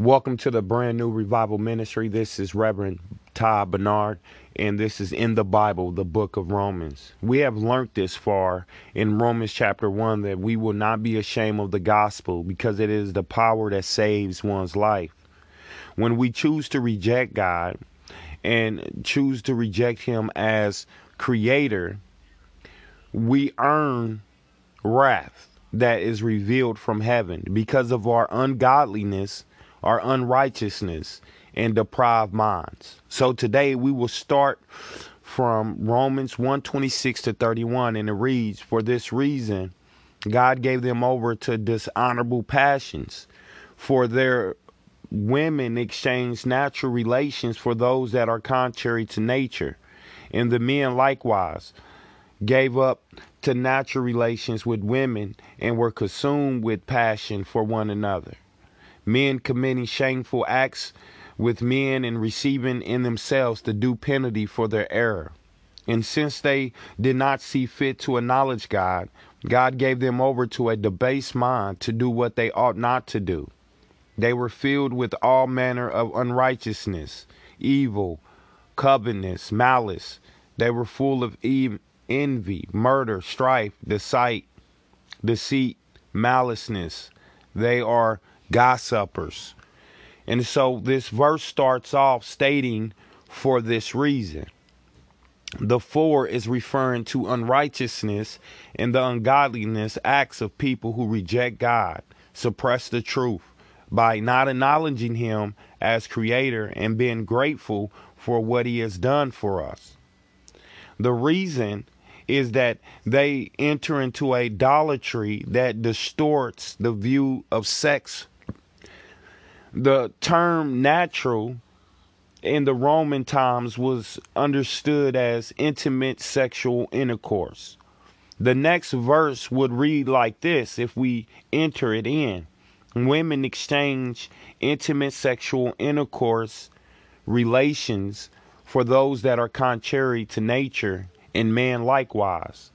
Welcome to the brand new revival ministry. This is Reverend Todd Bernard, and this is in the Bible, the book of Romans. We have learned this far in Romans chapter 1 that we will not be ashamed of the gospel because it is the power that saves one's life. When we choose to reject God and choose to reject Him as creator, we earn wrath that is revealed from heaven because of our ungodliness our unrighteousness and deprived minds. So today we will start from Romans 126 to 31 and it reads, For this reason God gave them over to dishonorable passions, for their women exchanged natural relations for those that are contrary to nature, and the men likewise gave up to natural relations with women and were consumed with passion for one another men committing shameful acts with men and receiving in themselves the due penalty for their error. And since they did not see fit to acknowledge God, God gave them over to a debased mind to do what they ought not to do. They were filled with all manner of unrighteousness, evil, covetousness, malice. They were full of envy, murder, strife, deceit, deceit, maliceness. They are gossipers. And so this verse starts off stating, for this reason. The for is referring to unrighteousness and the ungodliness acts of people who reject God, suppress the truth by not acknowledging Him as Creator and being grateful for what He has done for us. The reason is that they enter into idolatry that distorts the view of sex the term natural in the Roman times was understood as intimate sexual intercourse. The next verse would read like this if we enter it in Women exchange intimate sexual intercourse relations for those that are contrary to nature, and man likewise.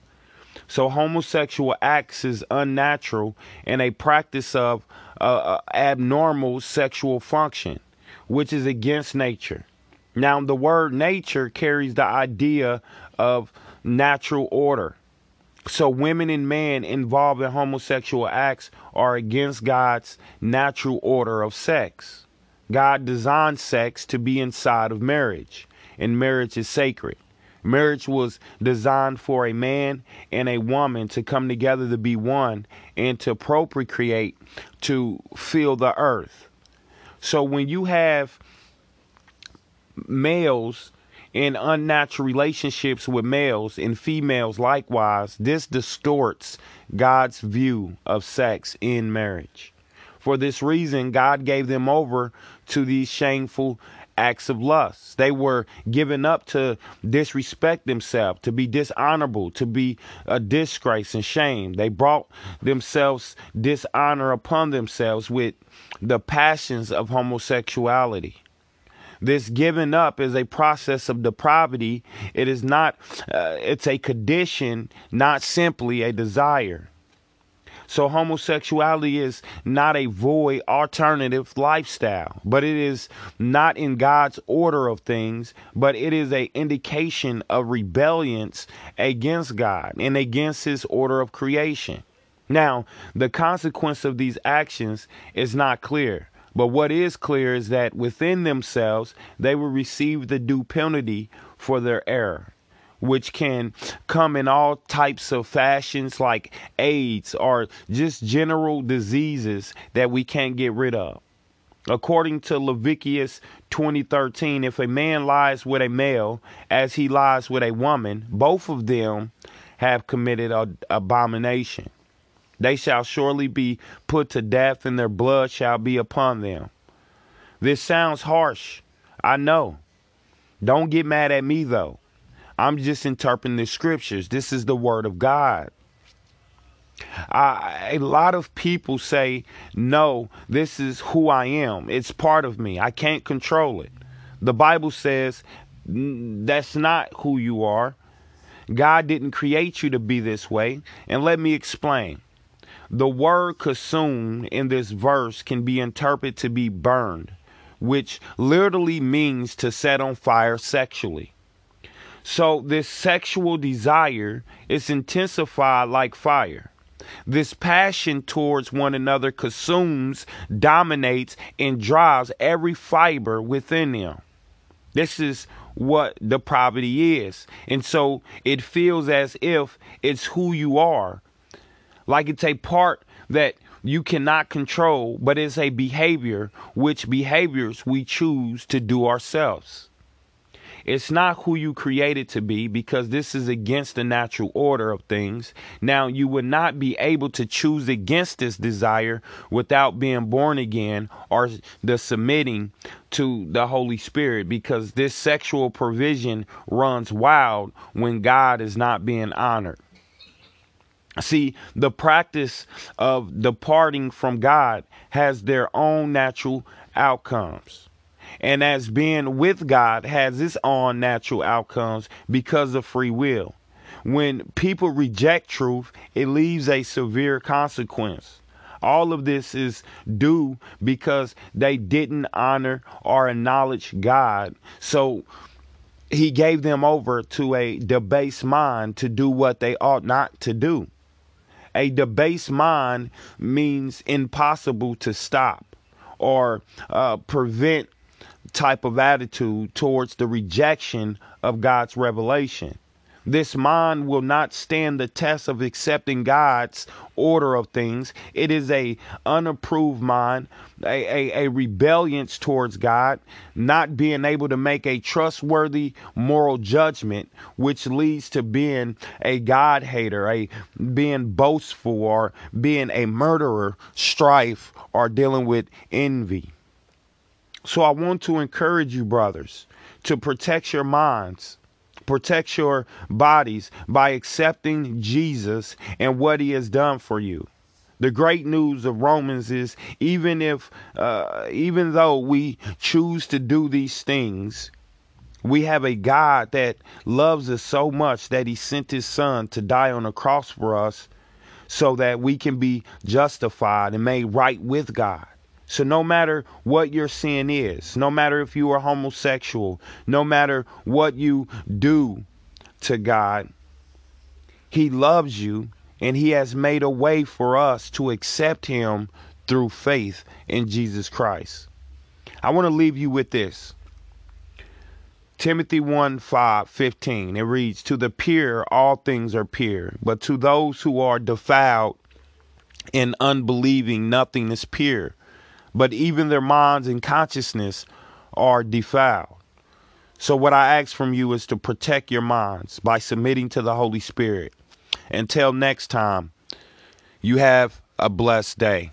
So homosexual acts is unnatural and a practice of uh, uh, abnormal sexual function, which is against nature. Now, the word nature carries the idea of natural order. So, women and men involved in homosexual acts are against God's natural order of sex. God designed sex to be inside of marriage, and marriage is sacred. Marriage was designed for a man and a woman to come together to be one and to procreate to fill the earth. So when you have males in unnatural relationships with males and females likewise, this distorts God's view of sex in marriage. For this reason, God gave them over to these shameful acts of lust. They were given up to disrespect themselves, to be dishonorable, to be a disgrace and shame. They brought themselves dishonor upon themselves with the passions of homosexuality. This giving up is a process of depravity. It is not, uh, it's a condition, not simply a desire. So homosexuality is not a void alternative lifestyle, but it is not in God's order of things, but it is a indication of rebellions against God and against his order of creation. Now, the consequence of these actions is not clear. But what is clear is that within themselves, they will receive the due penalty for their error which can come in all types of fashions like AIDS or just general diseases that we can't get rid of. According to Leviticus 2013, if a man lies with a male as he lies with a woman, both of them have committed an abomination. They shall surely be put to death, and their blood shall be upon them. This sounds harsh, I know. Don't get mad at me though. I'm just interpreting the scriptures. This is the word of God. I, a lot of people say, no, this is who I am. It's part of me. I can't control it. The Bible says that's not who you are. God didn't create you to be this way. And let me explain. The word consume in this verse can be interpreted to be burned, which literally means to set on fire sexually. So, this sexual desire is intensified like fire. This passion towards one another consumes, dominates, and drives every fiber within them. This is what the depravity is. And so it feels as if it's who you are. Like it's a part that you cannot control, but it's a behavior which behaviors we choose to do ourselves. It's not who you created to be because this is against the natural order of things. Now, you would not be able to choose against this desire without being born again or the submitting to the Holy Spirit because this sexual provision runs wild when God is not being honored. See, the practice of departing from God has their own natural outcomes and as being with God has its own natural outcomes because of free will. When people reject truth, it leaves a severe consequence. All of this is due because they didn't honor or acknowledge God. So he gave them over to a debased mind to do what they ought not to do. A debased mind means impossible to stop or uh, prevent type of attitude towards the rejection of God's revelation. This mind will not stand the test of accepting God's order of things. It is a unapproved mind, a, a, a rebelliance towards God, not being able to make a trustworthy moral judgment, which leads to being a God hater, a being boastful, or being a murderer, strife, or dealing with envy. So I want to encourage you, brothers, to protect your minds, protect your bodies by accepting Jesus and what he has done for you. The great news of Romans is even if, uh, even though we choose to do these things, we have a God that loves us so much that he sent his son to die on the cross for us so that we can be justified and made right with God. So, no matter what your sin is, no matter if you are homosexual, no matter what you do to God, He loves you and He has made a way for us to accept Him through faith in Jesus Christ. I want to leave you with this. Timothy 1 5 15. It reads, To the pure, all things are pure, but to those who are defiled and unbelieving, nothing is pure but even their minds and consciousness are defiled. So, what I ask from you is to protect your minds by submitting to the Holy Spirit. Until next time, you have a blessed day.